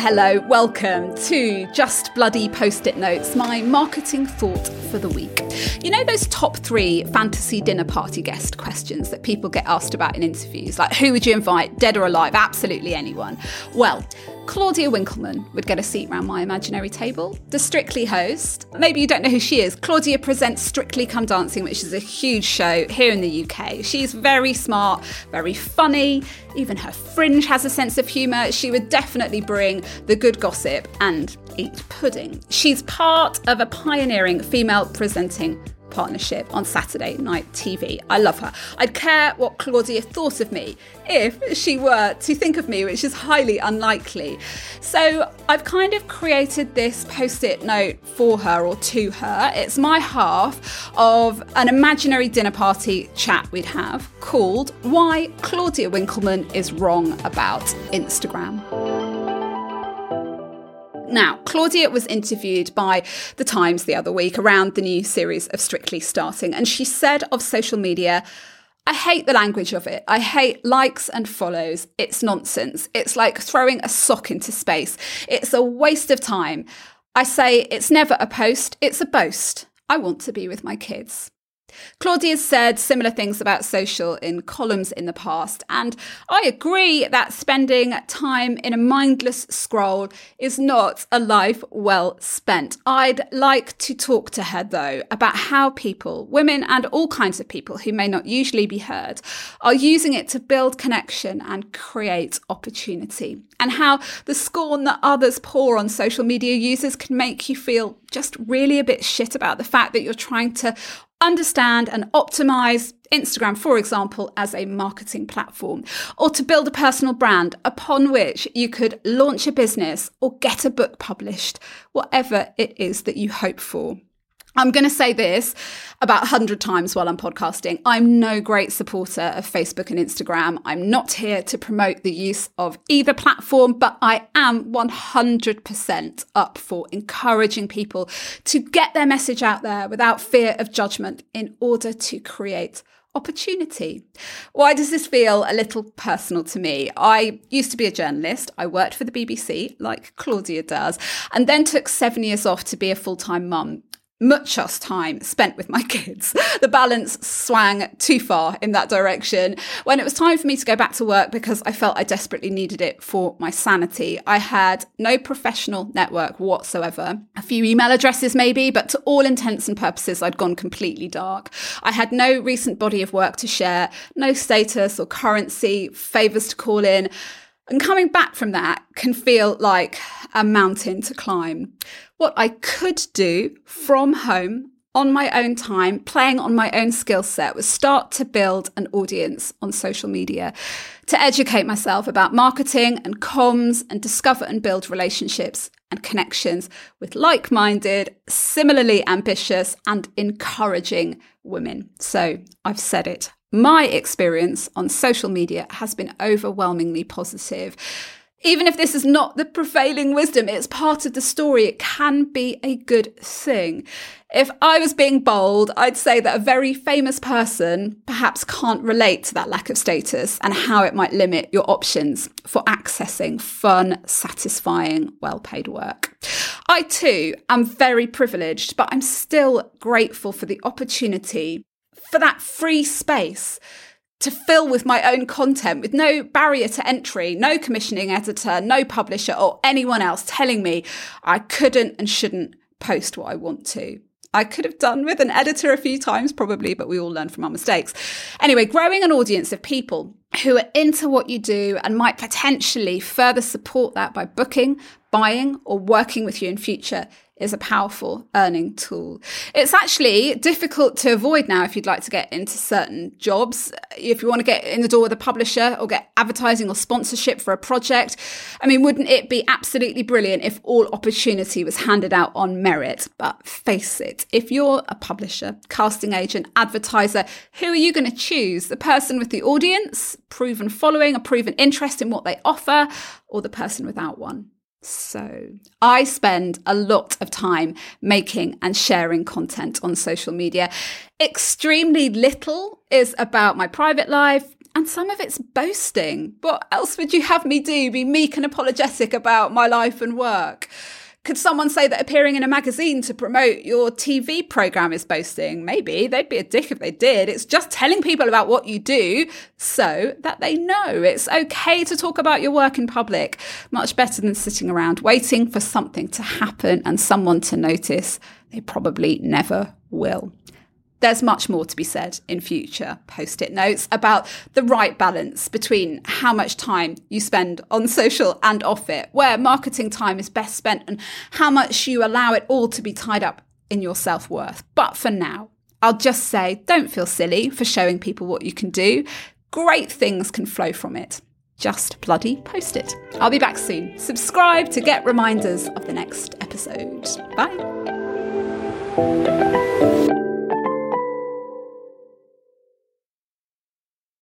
hello, welcome to Just Bloody Post it Notes, my marketing thought for the week. You know those top three fantasy dinner party guest questions that people get asked about in interviews? Like, who would you invite, dead or alive? Absolutely anyone. Well, Claudia Winkleman would get a seat round my imaginary table. The Strictly host. Maybe you don't know who she is. Claudia presents Strictly Come Dancing, which is a huge show here in the UK. She's very smart, very funny. Even her fringe has a sense of humour. She would definitely bring the good gossip and eat pudding. She's part of a pioneering female presenting partnership on Saturday Night TV. I love her. I'd care what Claudia thought of me if she were to think of me, which is highly unlikely. So I've kind of created this post it note for her or to her. It's my half of an imaginary dinner party chat we'd have called Why Claudia Winkleman is Wrong About Instagram. Now, Claudia was interviewed by The Times the other week around the new series of Strictly starting, and she said of social media, I hate the language of it. I hate likes and follows. It's nonsense. It's like throwing a sock into space. It's a waste of time. I say it's never a post, it's a boast. I want to be with my kids. Claudia said similar things about social in columns in the past, and I agree that spending time in a mindless scroll is not a life well spent. I'd like to talk to her though about how people, women and all kinds of people who may not usually be heard, are using it to build connection and create opportunity, and how the scorn that others pour on social media users can make you feel just really a bit shit about the fact that you're trying to understand and optimize Instagram, for example, as a marketing platform, or to build a personal brand upon which you could launch a business or get a book published, whatever it is that you hope for. I'm going to say this about 100 times while I'm podcasting. I'm no great supporter of Facebook and Instagram. I'm not here to promote the use of either platform, but I am 100% up for encouraging people to get their message out there without fear of judgment in order to create opportunity. Why does this feel a little personal to me? I used to be a journalist. I worked for the BBC, like Claudia does, and then took seven years off to be a full time mum muchos time spent with my kids. The balance swang too far in that direction. When it was time for me to go back to work because I felt I desperately needed it for my sanity, I had no professional network whatsoever. A few email addresses maybe, but to all intents and purposes, I'd gone completely dark. I had no recent body of work to share, no status or currency, favors to call in. And coming back from that can feel like a mountain to climb. What I could do from home on my own time, playing on my own skill set, was start to build an audience on social media, to educate myself about marketing and comms, and discover and build relationships and connections with like minded, similarly ambitious, and encouraging women. So I've said it my experience on social media has been overwhelmingly positive. Even if this is not the prevailing wisdom, it's part of the story. It can be a good thing. If I was being bold, I'd say that a very famous person perhaps can't relate to that lack of status and how it might limit your options for accessing fun, satisfying, well paid work. I too am very privileged, but I'm still grateful for the opportunity for that free space to fill with my own content with no barrier to entry, no commissioning editor, no publisher or anyone else telling me I couldn't and shouldn't post what I want to. I could have done with an editor a few times, probably, but we all learn from our mistakes. Anyway, growing an audience of people who are into what you do and might potentially further support that by booking, buying, or working with you in future is a powerful earning tool. It's actually difficult to avoid now if you'd like to get into certain jobs. If you want to get in the door with a publisher or get advertising or sponsorship for a project. I mean, wouldn't it be absolutely brilliant if all opportunity was handed out on merit? But face it, if you're a publisher, casting agent, advertiser, who are you going to choose? The person with the audience, proven following, a proven interest in what they offer, or the person without one? So, I spend a lot of time making and sharing content on social media. Extremely little is about my private life. and some of it's boasting. What else would you have me do? Be meek and apologetic about my life and work? Could someone say that appearing in a magazine to promote your TV program is boasting? Maybe. They'd be a dick if they did. It's just telling people about what you do so that they know. It's okay to talk about your work in public. Much better than sitting around waiting for something to happen and someone to notice. They probably never will. There's much more to be said in future post it notes about the right balance between how much time you spend on social and off it, where marketing time is best spent, and how much you allow it all to be tied up in your self worth. But for now, I'll just say don't feel silly for showing people what you can do. Great things can flow from it. Just bloody post it. I'll be back soon. Subscribe to get reminders of the next episode. Bye.